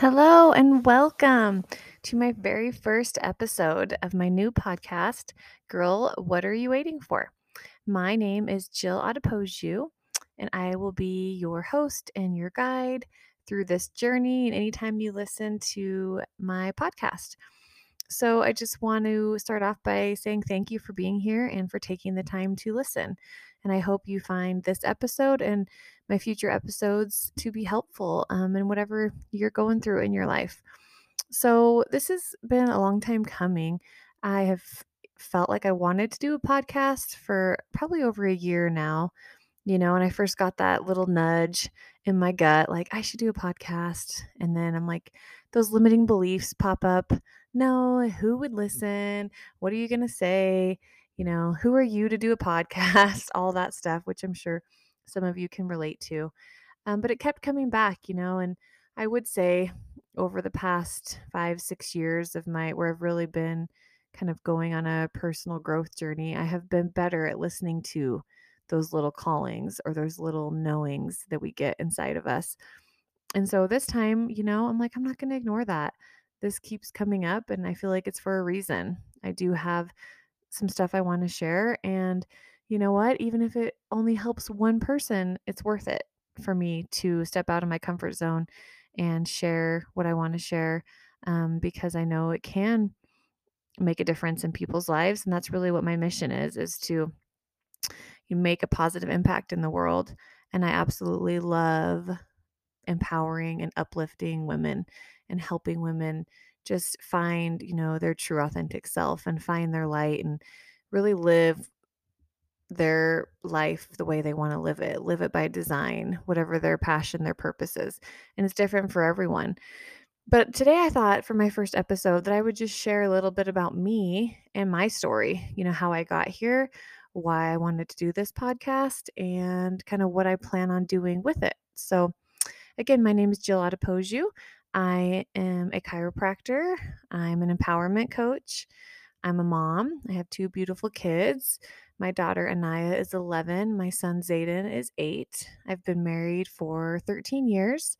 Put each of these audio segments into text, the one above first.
Hello and welcome to my very first episode of my new podcast, Girl, What Are You Waiting For? My name is Jill Adipoggiu, and I will be your host and your guide through this journey and anytime you listen to my podcast. So, I just want to start off by saying thank you for being here and for taking the time to listen. And I hope you find this episode and my future episodes to be helpful um, in whatever you're going through in your life. So, this has been a long time coming. I have felt like I wanted to do a podcast for probably over a year now. You know, and I first got that little nudge in my gut, like, I should do a podcast. And then I'm like, those limiting beliefs pop up. No, who would listen? What are you going to say? You know, who are you to do a podcast? All that stuff, which I'm sure some of you can relate to. Um, but it kept coming back, you know, and I would say over the past five, six years of my, where I've really been kind of going on a personal growth journey, I have been better at listening to those little callings or those little knowings that we get inside of us. And so this time, you know, I'm like, I'm not going to ignore that. This keeps coming up, and I feel like it's for a reason. I do have some stuff I want to share. And you know what? Even if it only helps one person, it's worth it for me to step out of my comfort zone and share what I want to share um, because I know it can make a difference in people's lives. And that's really what my mission is, is to make a positive impact in the world. And I absolutely love empowering and uplifting women and helping women just find, you know, their true authentic self and find their light and really live their life the way they want to live it, live it by design, whatever their passion, their purpose is. And it's different for everyone. But today I thought for my first episode that I would just share a little bit about me and my story, you know, how I got here, why I wanted to do this podcast, and kind of what I plan on doing with it. So, again, my name is Jill Adipoggiu. I am a chiropractor, I'm an empowerment coach, I'm a mom, I have two beautiful kids. My daughter Anaya is 11. My son Zayden is eight. I've been married for 13 years.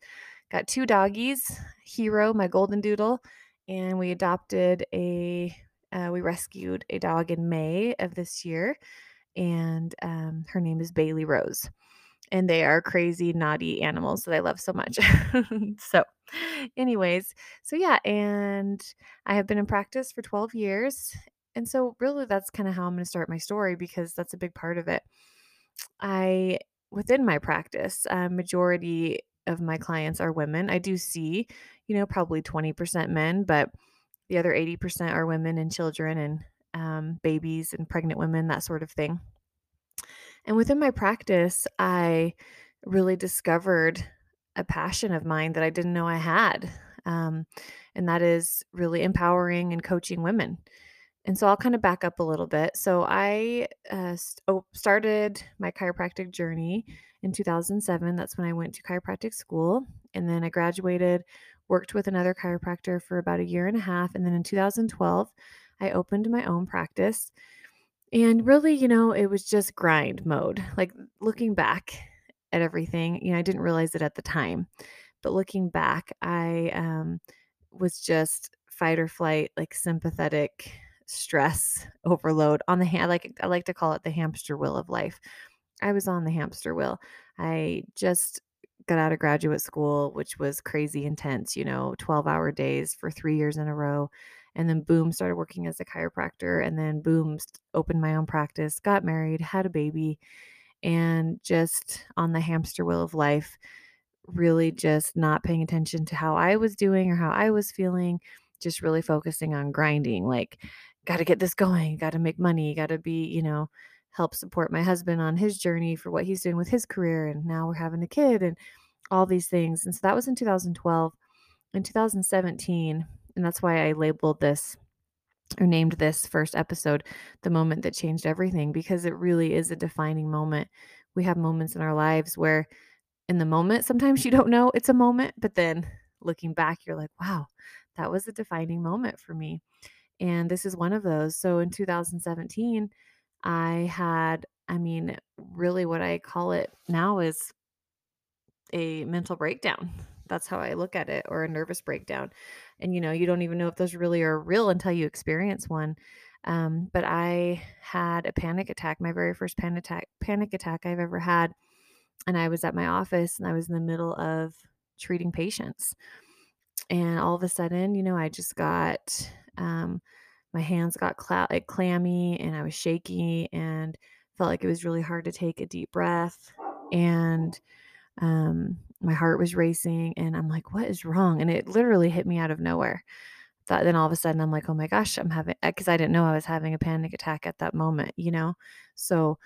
Got two doggies Hero, my golden doodle, and we adopted a, uh, we rescued a dog in May of this year, and um, her name is Bailey Rose. And they are crazy, naughty animals that I love so much. so, anyways, so yeah, and I have been in practice for 12 years and so, really, that's kind of how I'm going to start my story because that's a big part of it. I, within my practice, a majority of my clients are women. I do see, you know, probably 20% men, but the other 80% are women and children and um, babies and pregnant women, that sort of thing. And within my practice, I really discovered a passion of mine that I didn't know I had. Um, and that is really empowering and coaching women. And so I'll kind of back up a little bit. So I uh, oh, started my chiropractic journey in 2007. That's when I went to chiropractic school. And then I graduated, worked with another chiropractor for about a year and a half. And then in 2012, I opened my own practice. And really, you know, it was just grind mode. Like looking back at everything, you know, I didn't realize it at the time. But looking back, I um, was just fight or flight, like sympathetic stress overload on the hand. Like I like to call it the hamster wheel of life. I was on the hamster wheel. I just got out of graduate school, which was crazy intense, you know, 12 hour days for three years in a row. And then, boom, started working as a chiropractor. And then, boom, opened my own practice, got married, had a baby, and just on the hamster wheel of life, really mm-hmm. just not paying attention to how I was doing or how I was feeling, just really focusing on grinding. Like, got to get this going, got to make money, got to be, you know, help support my husband on his journey for what he's doing with his career. And now we're having a kid and all these things. And so that was in 2012. In 2017, and that's why I labeled this or named this first episode the moment that changed everything because it really is a defining moment. We have moments in our lives where in the moment sometimes you don't know it's a moment, but then looking back you're like, "Wow, that was a defining moment for me." And this is one of those. So in 2017, I had, I mean, really what I call it now is a mental breakdown. That's how I look at it, or a nervous breakdown. And you know, you don't even know if those really are real until you experience one. Um, but I had a panic attack, my very first panic attack, panic attack I've ever had. And I was at my office and I was in the middle of treating patients. And all of a sudden, you know, I just got um, my hands got cla- like clammy and I was shaky and felt like it was really hard to take a deep breath. And um, my heart was racing and I'm like, what is wrong? And it literally hit me out of nowhere. That then all of a sudden I'm like, oh my gosh, I'm having because I didn't know I was having a panic attack at that moment, you know? So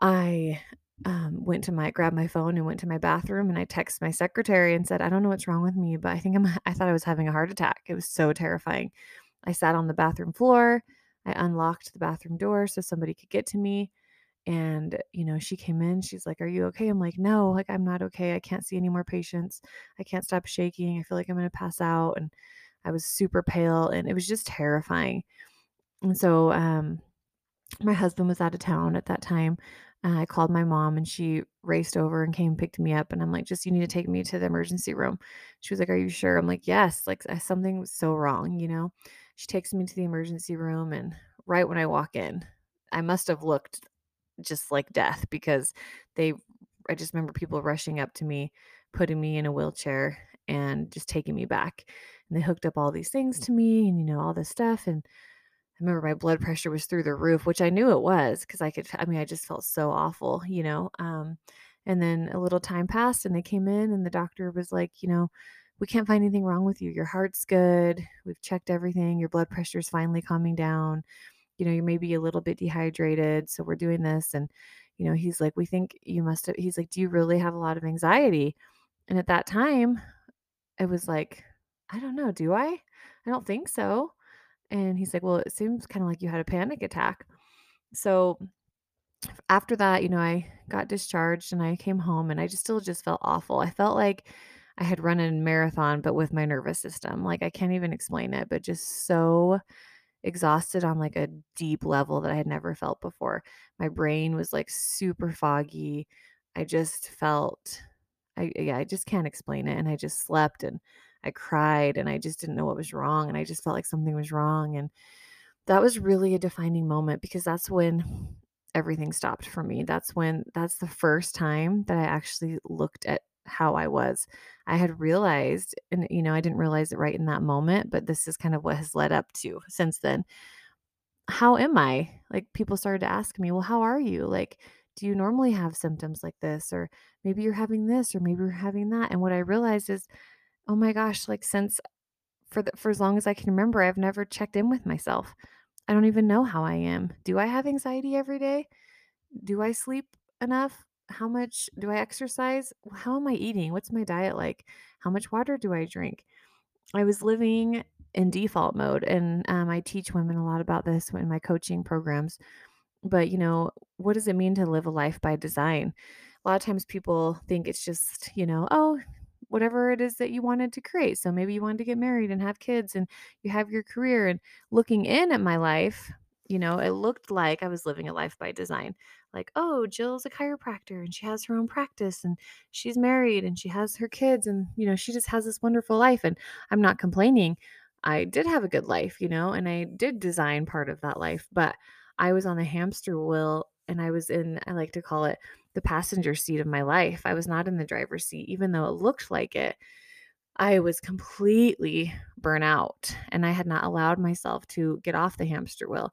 I um, went to my grabbed my phone and went to my bathroom and I texted my secretary and said, I don't know what's wrong with me, but I think I'm I thought I was having a heart attack. It was so terrifying. I sat on the bathroom floor. I unlocked the bathroom door so somebody could get to me. And, you know, she came in. She's like, Are you okay? I'm like, No, like, I'm not okay. I can't see any more patients. I can't stop shaking. I feel like I'm going to pass out. And I was super pale and it was just terrifying. And so, um, my husband was out of town at that time. I called my mom and she raced over and came picked me up. And I'm like, just you need to take me to the emergency room. She was like, Are you sure? I'm like, Yes. Like something was so wrong, you know? She takes me to the emergency room. And right when I walk in, I must have looked just like death because they, I just remember people rushing up to me, putting me in a wheelchair and just taking me back. And they hooked up all these things to me and, you know, all this stuff. And I remember my blood pressure was through the roof, which I knew it was because I could, I mean, I just felt so awful, you know. Um, and then a little time passed and they came in and the doctor was like, you know, we can't find anything wrong with you. Your heart's good. We've checked everything. Your blood pressure is finally calming down. You know, you may be a little bit dehydrated. So we're doing this. And, you know, he's like, we think you must have, he's like, do you really have a lot of anxiety? And at that time, it was like, I don't know. Do I? I don't think so. And he's like, Well, it seems kind of like you had a panic attack. So after that, you know, I got discharged and I came home and I just still just felt awful. I felt like I had run a marathon, but with my nervous system. Like I can't even explain it, but just so exhausted on like a deep level that I had never felt before. My brain was like super foggy. I just felt I yeah, I just can't explain it. And I just slept and I cried and I just didn't know what was wrong and I just felt like something was wrong and that was really a defining moment because that's when everything stopped for me. That's when that's the first time that I actually looked at how I was. I had realized and you know, I didn't realize it right in that moment, but this is kind of what has led up to since then. How am I? Like people started to ask me, "Well, how are you?" Like do you normally have symptoms like this or maybe you're having this or maybe you're having that and what i realized is oh my gosh, like since for the, for as long as I can remember, I've never checked in with myself. I don't even know how I am. Do I have anxiety every day? Do I sleep enough? How much do I exercise? How am I eating? What's my diet like? How much water do I drink? I was living in default mode, and um, I teach women a lot about this in my coaching programs. But, you know, what does it mean to live a life by design? A lot of times people think it's just, you know, oh, whatever it is that you wanted to create. So maybe you wanted to get married and have kids and you have your career. And looking in at my life, you know, it looked like I was living a life by design. Like, oh, Jill's a chiropractor and she has her own practice and she's married and she has her kids and, you know, she just has this wonderful life. And I'm not complaining. I did have a good life, you know, and I did design part of that life, but I was on the hamster wheel and I was in, I like to call it the passenger seat of my life. I was not in the driver's seat, even though it looked like it. I was completely burnt out and I had not allowed myself to get off the hamster wheel.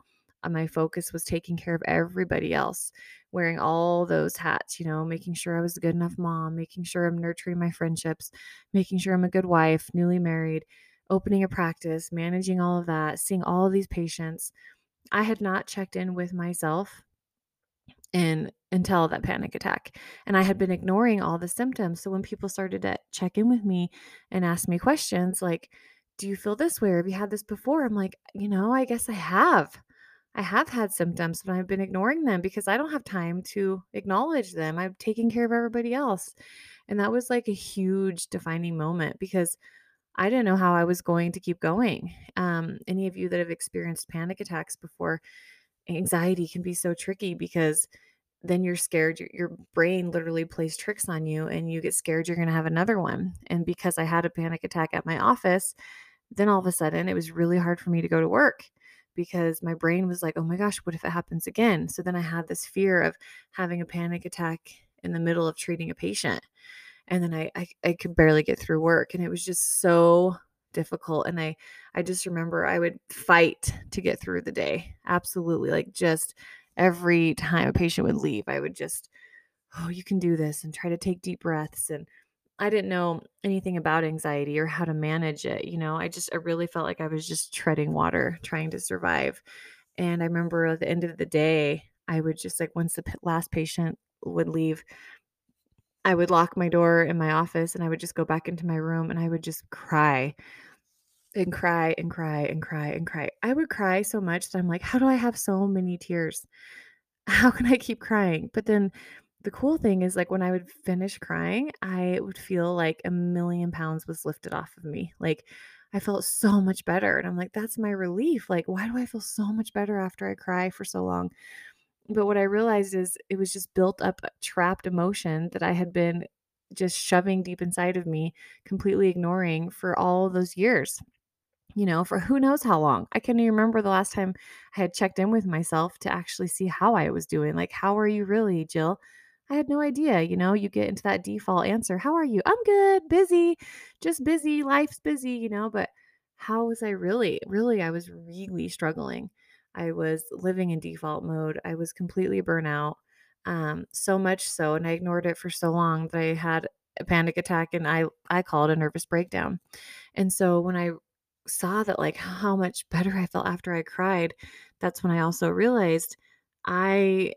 My focus was taking care of everybody else, wearing all those hats, you know, making sure I was a good enough mom, making sure I'm nurturing my friendships, making sure I'm a good wife, newly married, opening a practice, managing all of that, seeing all of these patients. I had not checked in with myself and until that panic attack. And I had been ignoring all the symptoms. So when people started to check in with me and ask me questions like, do you feel this way or have you had this before? I'm like, you know, I guess I have. I have had symptoms, but I've been ignoring them because I don't have time to acknowledge them. I'm taking care of everybody else. And that was like a huge defining moment because I didn't know how I was going to keep going. Um, any of you that have experienced panic attacks before, anxiety can be so tricky because then you're scared your, your brain literally plays tricks on you and you get scared you're going to have another one and because i had a panic attack at my office then all of a sudden it was really hard for me to go to work because my brain was like oh my gosh what if it happens again so then i had this fear of having a panic attack in the middle of treating a patient and then I, I i could barely get through work and it was just so difficult and i i just remember i would fight to get through the day absolutely like just every time a patient would leave, I would just, oh, you can do this and try to take deep breaths. And I didn't know anything about anxiety or how to manage it. You know, I just, I really felt like I was just treading water trying to survive. And I remember at the end of the day, I would just like, once the last patient would leave, I would lock my door in my office and I would just go back into my room and I would just cry and cry and cry and cry and cry. I would cry so much that I'm like, how do I have so many tears? How can I keep crying? But then the cool thing is like when I would finish crying, I would feel like a million pounds was lifted off of me. Like I felt so much better. And I'm like, that's my relief. Like, why do I feel so much better after I cry for so long? But what I realized is it was just built up trapped emotion that I had been just shoving deep inside of me, completely ignoring for all those years you know, for who knows how long. I can't even remember the last time I had checked in with myself to actually see how I was doing. Like, how are you really, Jill? I had no idea. You know, you get into that default answer. How are you? I'm good, busy, just busy. Life's busy, you know, but how was I really? Really, I was really struggling. I was living in default mode. I was completely burnout. Um, so much so, and I ignored it for so long that I had a panic attack and I I call it a nervous breakdown. And so when I saw that like how much better I felt after I cried, that's when I also realized I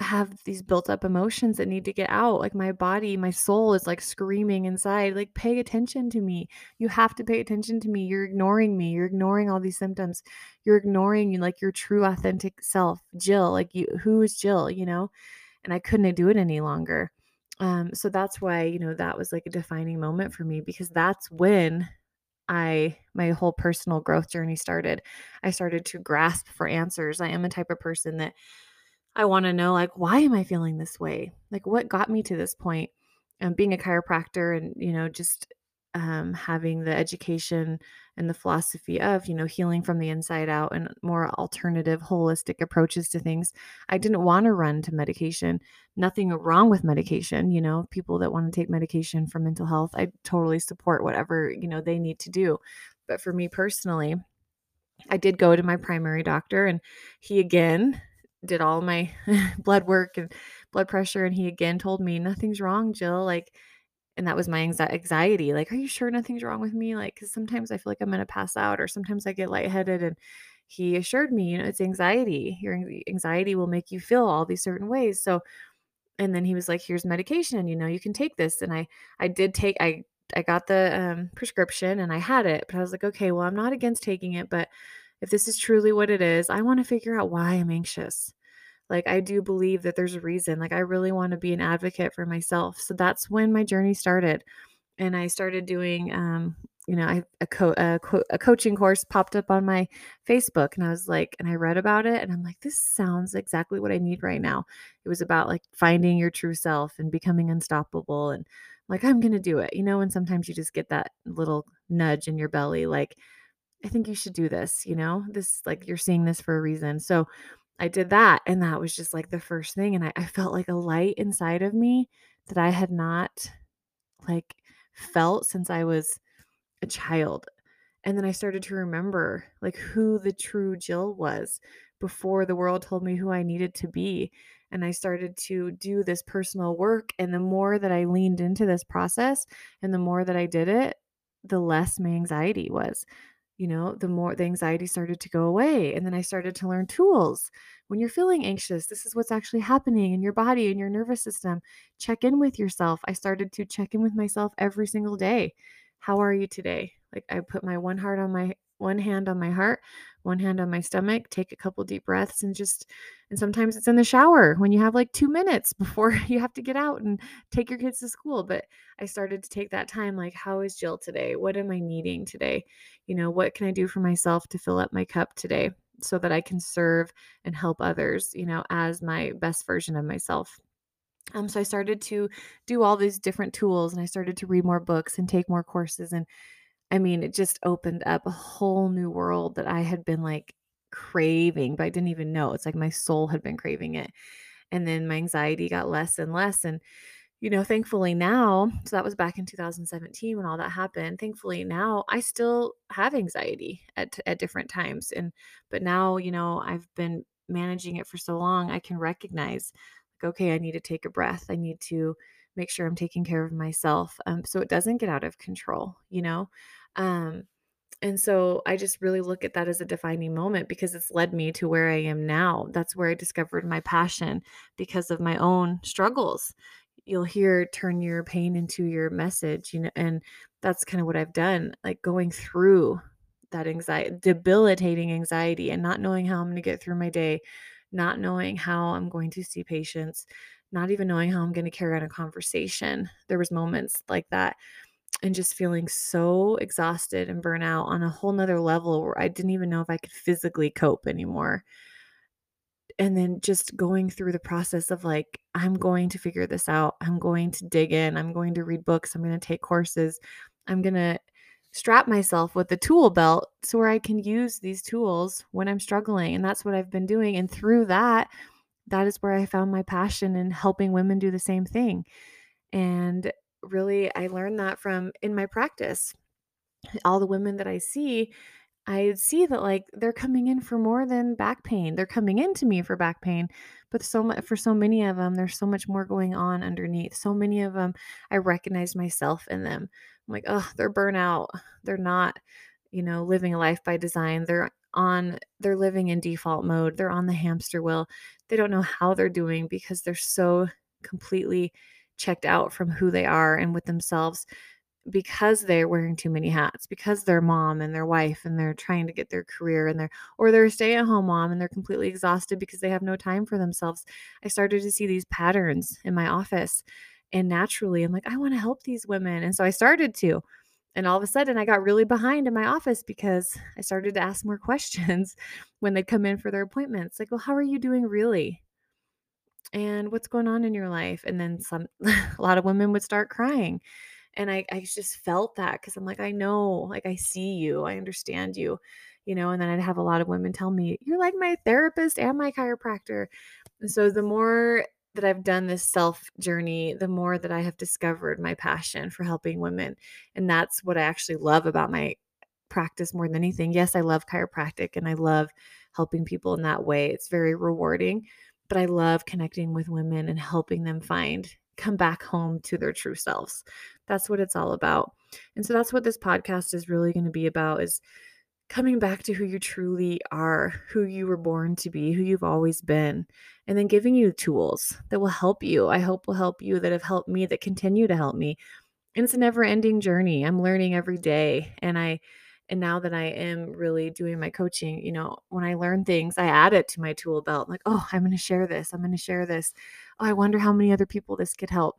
have these built up emotions that need to get out. Like my body, my soul is like screaming inside, like, pay attention to me. You have to pay attention to me. You're ignoring me. You're ignoring all these symptoms. You're ignoring like your true authentic self, Jill. Like you who is Jill, you know? And I couldn't do it any longer. Um, so that's why, you know, that was like a defining moment for me because that's when I my whole personal growth journey started. I started to grasp for answers. I am a type of person that I want to know like why am I feeling this way? Like what got me to this point? And being a chiropractor and you know just um, having the education and the philosophy of you know healing from the inside out and more alternative holistic approaches to things i didn't want to run to medication nothing wrong with medication you know people that want to take medication for mental health i totally support whatever you know they need to do but for me personally i did go to my primary doctor and he again did all my blood work and blood pressure and he again told me nothing's wrong jill like and that was my anxiety like are you sure nothing's wrong with me? like because sometimes i feel like i'm gonna pass out or sometimes i get lightheaded and he assured me you know it's anxiety. Your anxiety will make you feel all these certain ways. So and then he was like here's medication you know you can take this and i i did take i i got the um, prescription and i had it but i was like okay well i'm not against taking it but if this is truly what it is i want to figure out why i'm anxious like, I do believe that there's a reason. Like, I really want to be an advocate for myself. So that's when my journey started. And I started doing, um, you know, I, a, co- a, co- a coaching course popped up on my Facebook, and I was like, and I read about it, and I'm like, this sounds exactly what I need right now. It was about like finding your true self and becoming unstoppable. And like, I'm to do it, you know, and sometimes you just get that little nudge in your belly, like, I think you should do this, you know, this, like, you're seeing this for a reason. So, I did that. And that was just like the first thing. And I, I felt like a light inside of me that I had not like felt since I was a child. And then I started to remember like who the true Jill was before the world told me who I needed to be. And I started to do this personal work. And the more that I leaned into this process and the more that I did it, the less my anxiety was you know, the more the anxiety started to go away. And then I started to learn tools. When you're feeling anxious, this is what's actually happening in your body and your nervous system. Check in with yourself. I started to check in with myself every single day. How are you today? Like I put my one heart on my one hand on my heart, one hand on my stomach, take a couple deep breaths and just and sometimes it's in the shower when you have like 2 minutes before you have to get out and take your kids to school, but I started to take that time like how is Jill today? What am I needing today? You know, what can I do for myself to fill up my cup today? so that I can serve and help others, you know, as my best version of myself. Um, so I started to do all these different tools and I started to read more books and take more courses. And I mean, it just opened up a whole new world that I had been like craving, but I didn't even know. It's like my soul had been craving it. And then my anxiety got less and less. And you know, thankfully now, so that was back in 2017 when all that happened. Thankfully now I still have anxiety at at different times and but now, you know, I've been managing it for so long, I can recognize like okay, I need to take a breath. I need to make sure I'm taking care of myself um so it doesn't get out of control, you know? Um and so I just really look at that as a defining moment because it's led me to where I am now. That's where I discovered my passion because of my own struggles you'll hear turn your pain into your message you know and that's kind of what i've done like going through that anxiety debilitating anxiety and not knowing how i'm going to get through my day not knowing how i'm going to see patients not even knowing how i'm going to carry on a conversation. There was moments like that and just feeling so exhausted and burnout on a whole nother level where i didn't even know if i could physically cope anymore. And then just going through the process of like i'm going to figure this out. I'm going to dig in. I'm going to read books. I'm going to take courses. I'm going to strap myself with the tool belt so where i can use these tools when i'm struggling. And that's what i've been doing. And through that that is where i found my passion in helping women do the same thing and really i learned that from in my practice all the women that i see I see that like they're coming in for more than back pain. They're coming into me for back pain, but so much for so many of them, there's so much more going on underneath. So many of them, I recognize myself in them. I'm like, oh, they're burnout. They're not, you know, living a life by design. They're on, they're living in default mode. They're on the hamster wheel. They don't know how they're doing because they're so completely checked out from who they are and with themselves because they're wearing too many hats because they're mom and their wife and they're trying to get their career and they're or they're a stay-at-home mom and they're completely exhausted because they have no time for themselves i started to see these patterns in my office and naturally i'm like i want to help these women and so i started to and all of a sudden i got really behind in my office because i started to ask more questions when they'd come in for their appointments like well how are you doing really and what's going on in your life and then some a lot of women would start crying and I, I just felt that because I'm like, I know, like, I see you, I understand you, you know. And then I'd have a lot of women tell me, You're like my therapist and my chiropractor. And so the more that I've done this self journey, the more that I have discovered my passion for helping women. And that's what I actually love about my practice more than anything. Yes, I love chiropractic and I love helping people in that way. It's very rewarding, but I love connecting with women and helping them find come back home to their true selves. That's what it's all about. And so that's what this podcast is really going to be about is coming back to who you truly are, who you were born to be, who you've always been, and then giving you tools that will help you. I hope will help you that have helped me that continue to help me. And it's a never-ending journey. I'm learning every day and I and now that I am really doing my coaching, you know, when I learn things, I add it to my tool belt. I'm like, oh, I'm going to share this. I'm going to share this. Oh, I wonder how many other people this could help.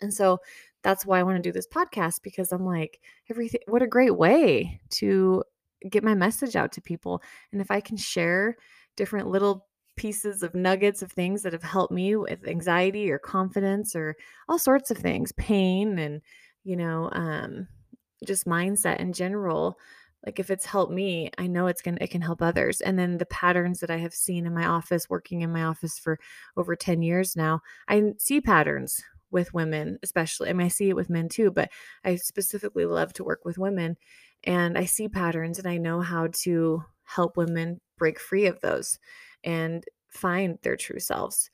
And so that's why I want to do this podcast because I'm like, everything, what a great way to get my message out to people. And if I can share different little pieces of nuggets of things that have helped me with anxiety or confidence or all sorts of things, pain and, you know, um, just mindset in general like if it's helped me i know it's to it can help others and then the patterns that i have seen in my office working in my office for over 10 years now i see patterns with women especially i mean i see it with men too but i specifically love to work with women and i see patterns and i know how to help women break free of those and find their true selves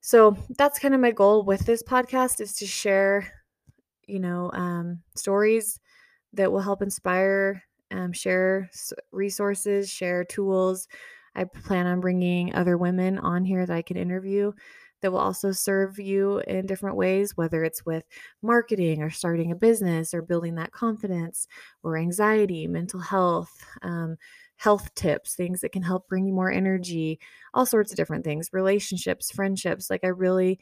so that's kind of my goal with this podcast is to share you know um, stories that will help inspire, um, share resources, share tools. I plan on bringing other women on here that I can interview that will also serve you in different ways, whether it's with marketing or starting a business or building that confidence or anxiety, mental health, um, health tips, things that can help bring you more energy, all sorts of different things, relationships, friendships. Like, I really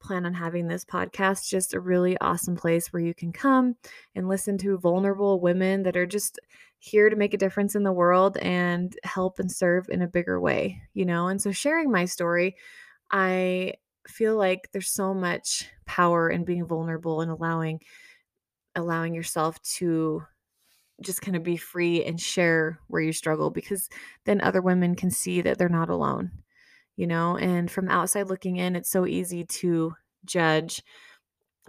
plan on having this podcast just a really awesome place where you can come and listen to vulnerable women that are just here to make a difference in the world and help and serve in a bigger way, you know? And so sharing my story, I feel like there's so much power in being vulnerable and allowing allowing yourself to just kind of be free and share where you struggle because then other women can see that they're not alone, you know? And from outside looking in, it's so easy to judge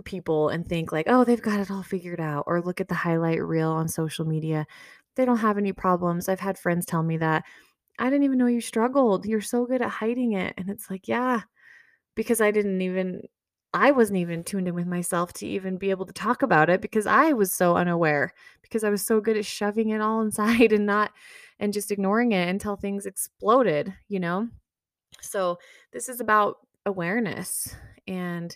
people and think like, "Oh, they've got it all figured out," or look at the highlight reel on social media. They don't have any problems. I've had friends tell me that, "I didn't even know you struggled. You're so good at hiding it." And it's like, "Yeah, because I didn't even I wasn't even tuned in with myself to even be able to talk about it because I was so unaware because I was so good at shoving it all inside and not and just ignoring it until things exploded, you know? So, this is about awareness and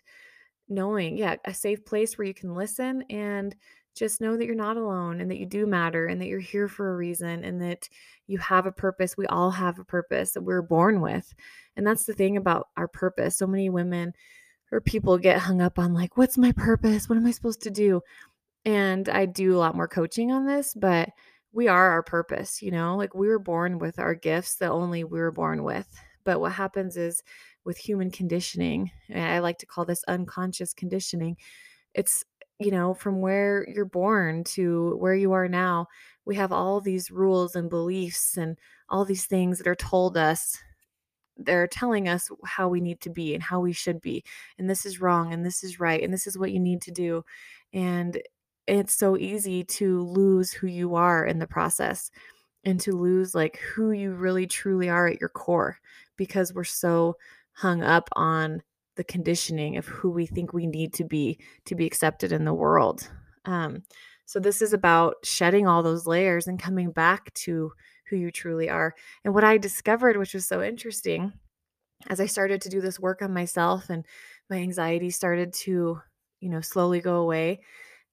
knowing, yeah, a safe place where you can listen and just know that you're not alone and that you do matter and that you're here for a reason and that you have a purpose. We all have a purpose that we're born with. And that's the thing about our purpose. So many women or people get hung up on, like, what's my purpose? What am I supposed to do? And I do a lot more coaching on this, but we are our purpose, you know, like we were born with our gifts that only we were born with. But what happens is with human conditioning, and I like to call this unconscious conditioning, it's, you know, from where you're born to where you are now, we have all these rules and beliefs and all these things that are told us. They're telling us how we need to be and how we should be. And this is wrong and this is right and this is what you need to do. And it's so easy to lose who you are in the process and to lose like who you really truly are at your core because we're so hung up on the conditioning of who we think we need to be to be accepted in the world. Um, so this is about shedding all those layers and coming back to who you truly are. And what I discovered, which was so interesting, as I started to do this work on myself and my anxiety started to, you know, slowly go away,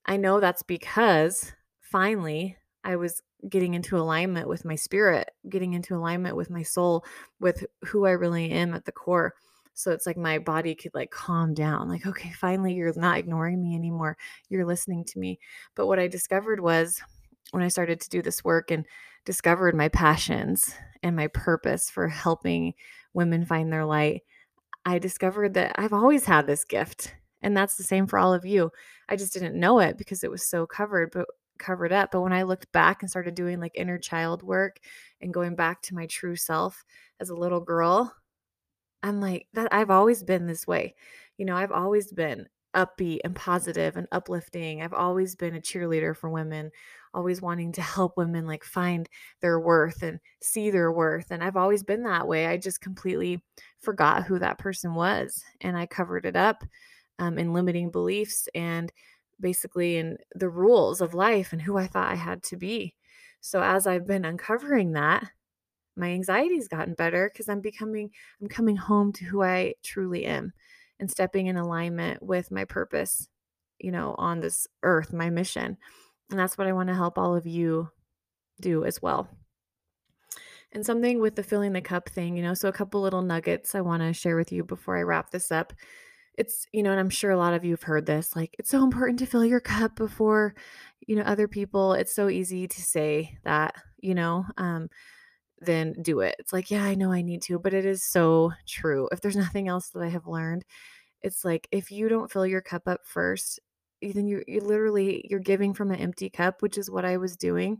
I know that's because finally I was getting into alignment with my spirit, getting into alignment with my soul, with who I really am at the core. So it's like my body could like calm down, like, okay, finally, you're not ignoring me anymore. You're listening to me. But what I discovered was when I started to do this work and discovered my passions and my purpose for helping women find their light, I discovered that I've always had this gift. And that's the same for all of you. I just didn't know it because it was so covered, but covered up. But when I looked back and started doing like inner child work and going back to my true self as a little girl, I'm like, that I've always been this way. You know, I've always been upbeat and positive and uplifting. I've always been a cheerleader for women, always wanting to help women like find their worth and see their worth. And I've always been that way. I just completely forgot who that person was and I covered it up um, in limiting beliefs and basically in the rules of life and who I thought I had to be. So as I've been uncovering that, my anxiety's gotten better because I'm becoming I'm coming home to who I truly am and stepping in alignment with my purpose, you know, on this earth, my mission. And that's what I want to help all of you do as well. And something with the filling the cup thing, you know, so a couple little nuggets I want to share with you before I wrap this up it's you know and i'm sure a lot of you have heard this like it's so important to fill your cup before you know other people. It's so easy to say that you know um then do it. It's like yeah i know i need to but it is so true. If there's nothing else that i have learned it's like if you don't fill your cup up first then you you literally you're giving from an empty cup which is what i was doing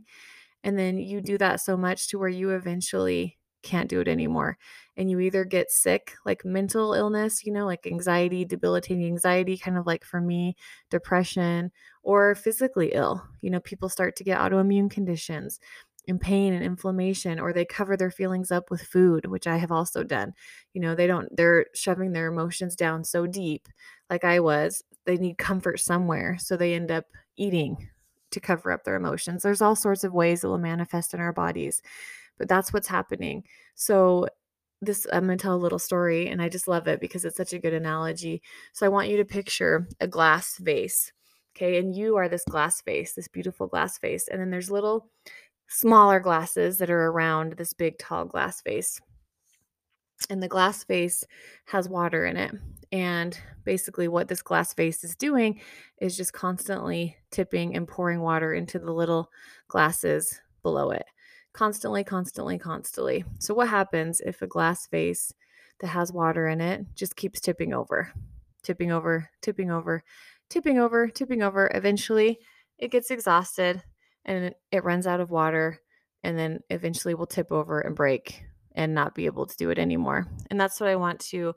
and then you do that so much to where you eventually can't do it anymore. And you either get sick, like mental illness, you know, like anxiety, debilitating anxiety, kind of like for me, depression, or physically ill. You know, people start to get autoimmune conditions and pain and inflammation, or they cover their feelings up with food, which I have also done. You know, they don't, they're shoving their emotions down so deep, like I was. They need comfort somewhere. So they end up eating to cover up their emotions. There's all sorts of ways it will manifest in our bodies but that's what's happening. So this I'm going to tell a little story and I just love it because it's such a good analogy. So I want you to picture a glass vase. Okay? And you are this glass vase, this beautiful glass vase. And then there's little smaller glasses that are around this big tall glass vase. And the glass vase has water in it. And basically, what this glass vase is doing is just constantly tipping and pouring water into the little glasses below it. Constantly, constantly, constantly. So, what happens if a glass vase that has water in it just keeps tipping over, tipping over, tipping over, tipping over, tipping over? Eventually, it gets exhausted and it runs out of water, and then eventually will tip over and break and not be able to do it anymore. And that's what I want to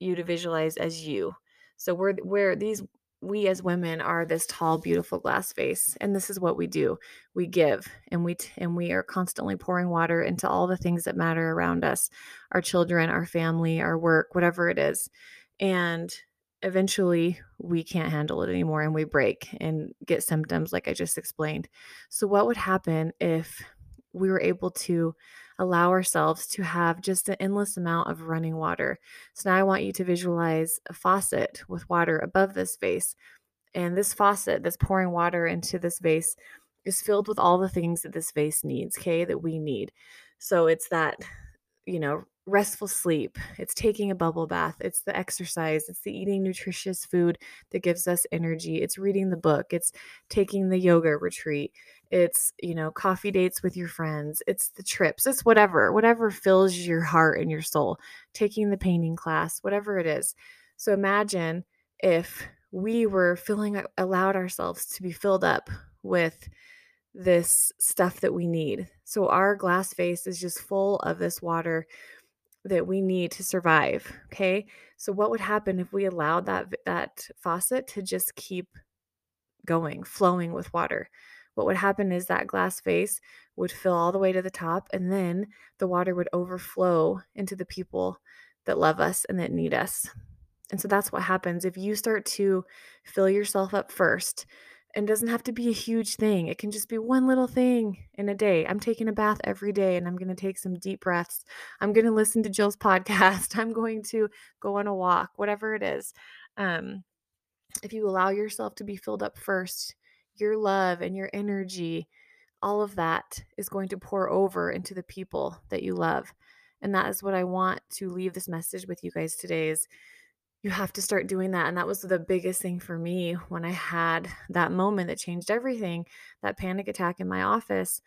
you to visualize as you. So we're we're these we as women are this tall beautiful glass vase and this is what we do. We give and we t- and we are constantly pouring water into all the things that matter around us our children our family our work whatever it is. And eventually we can't handle it anymore and we break and get symptoms like i just explained. So what would happen if we were able to allow ourselves to have just an endless amount of running water. So now I want you to visualize a faucet with water above this vase. And this faucet that's pouring water into this vase is filled with all the things that this vase needs, okay, that we need. So it's that, you know, restful sleep, it's taking a bubble bath, it's the exercise, it's the eating nutritious food that gives us energy, it's reading the book, it's taking the yoga retreat, it's, you know, coffee dates with your friends, it's the trips, it's whatever, whatever fills your heart and your soul, taking the painting class, whatever it is. So imagine if we were filling allowed ourselves to be filled up with this stuff that we need. So our glass vase is just full of this water that we need to survive, okay? So what would happen if we allowed that that faucet to just keep going, flowing with water? What would happen is that glass vase would fill all the way to the top and then the water would overflow into the people that love us and that need us. And so that's what happens if you start to fill yourself up first and doesn't have to be a huge thing. It can just be one little thing in a day. I'm taking a bath every day and I'm going to take some deep breaths. I'm going to listen to Jill's podcast. I'm going to go on a walk, whatever it is. Um, if you allow yourself to be filled up first, your love and your energy, all of that is going to pour over into the people that you love. And that is what I want to leave this message with you guys today is you have to start doing that. And that was the biggest thing for me when I had that moment that changed everything, that panic attack in my office.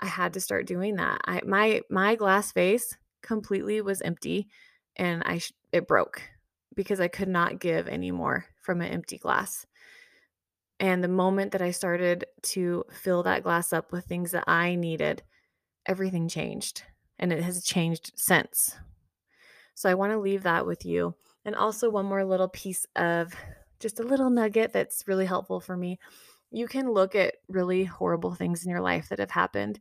I had to start doing that. I my my glass vase completely was empty and I it broke because I could not give anymore from an empty glass. And the moment that I started to fill that glass up with things that I needed, everything changed and it has changed since. So I want to leave that with you and also, one more little piece of just a little nugget that's really helpful for me. You can look at really horrible things in your life that have happened,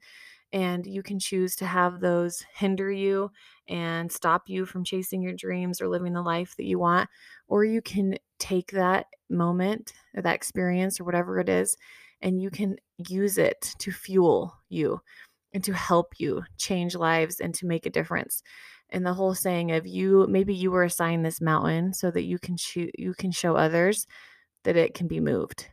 and you can choose to have those hinder you and stop you from chasing your dreams or living the life that you want. Or you can take that moment or that experience or whatever it is, and you can use it to fuel you and to help you change lives and to make a difference and the whole saying of you maybe you were assigned this mountain so that you can shoot you can show others that it can be moved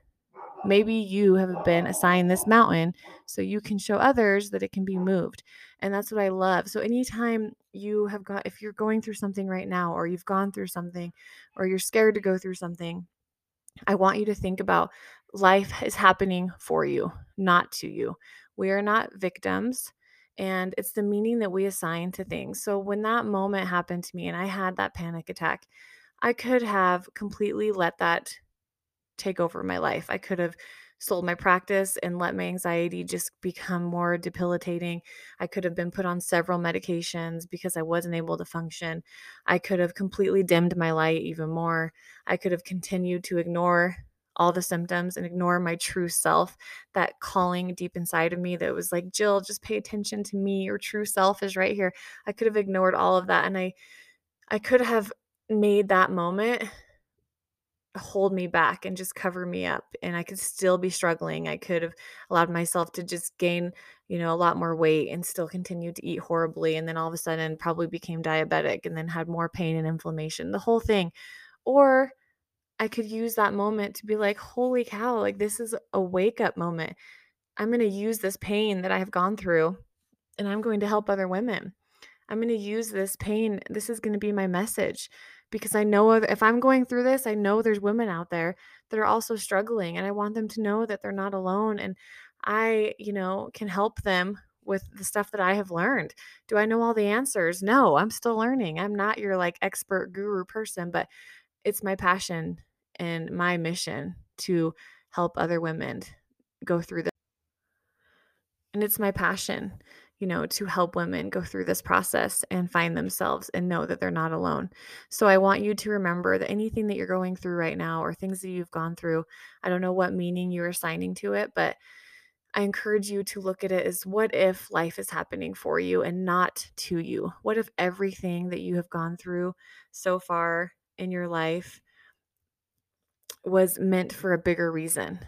maybe you have been assigned this mountain so you can show others that it can be moved and that's what i love so anytime you have got if you're going through something right now or you've gone through something or you're scared to go through something i want you to think about life is happening for you not to you we are not victims and it's the meaning that we assign to things. So when that moment happened to me and I had that panic attack, I could have completely let that take over my life. I could have sold my practice and let my anxiety just become more debilitating. I could have been put on several medications because I wasn't able to function. I could have completely dimmed my light even more. I could have continued to ignore all the symptoms and ignore my true self, that calling deep inside of me that was like, Jill, just pay attention to me. Your true self is right here. I could have ignored all of that. And I, I could have made that moment hold me back and just cover me up and I could still be struggling. I could have allowed myself to just gain, you know, a lot more weight and still continue to eat horribly and then all of a sudden probably became diabetic and then had more pain and inflammation. The whole thing. Or I could use that moment to be like, holy cow, like this is a wake up moment. I'm going to use this pain that I have gone through and I'm going to help other women. I'm going to use this pain. This is going to be my message because I know if I'm going through this, I know there's women out there that are also struggling and I want them to know that they're not alone and I, you know, can help them with the stuff that I have learned. Do I know all the answers? No, I'm still learning. I'm not your like expert guru person, but it's my passion and my mission to help other women go through this. And it's my passion, you know, to help women go through this process and find themselves and know that they're not alone. So I want you to remember that anything that you're going through right now or things that you've gone through, I don't know what meaning you're assigning to it, but I encourage you to look at it as what if life is happening for you and not to you? What if everything that you have gone through so far in your life was meant for a bigger reason?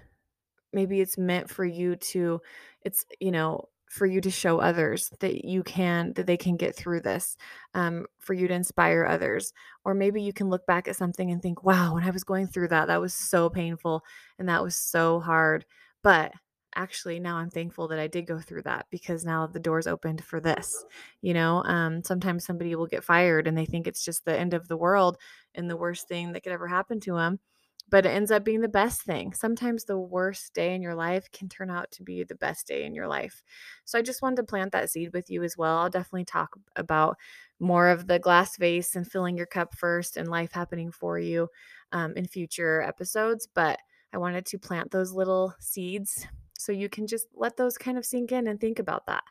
Maybe it's meant for you to, it's, you know, for you to show others that you can, that they can get through this, um, for you to inspire others. Or maybe you can look back at something and think, wow, when I was going through that, that was so painful and that was so hard. But actually now i'm thankful that i did go through that because now the door's opened for this you know um, sometimes somebody will get fired and they think it's just the end of the world and the worst thing that could ever happen to them but it ends up being the best thing sometimes the worst day in your life can turn out to be the best day in your life so i just wanted to plant that seed with you as well i'll definitely talk about more of the glass vase and filling your cup first and life happening for you um, in future episodes but I wanted to plant those little seeds so you can just let those kind of sink in and think about that.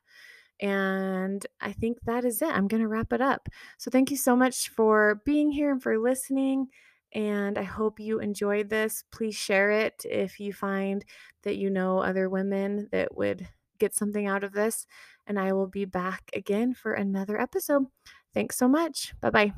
And I think that is it. I'm going to wrap it up. So thank you so much for being here and for listening. And I hope you enjoyed this. Please share it if you find that you know other women that would get something out of this. And I will be back again for another episode. Thanks so much. Bye bye.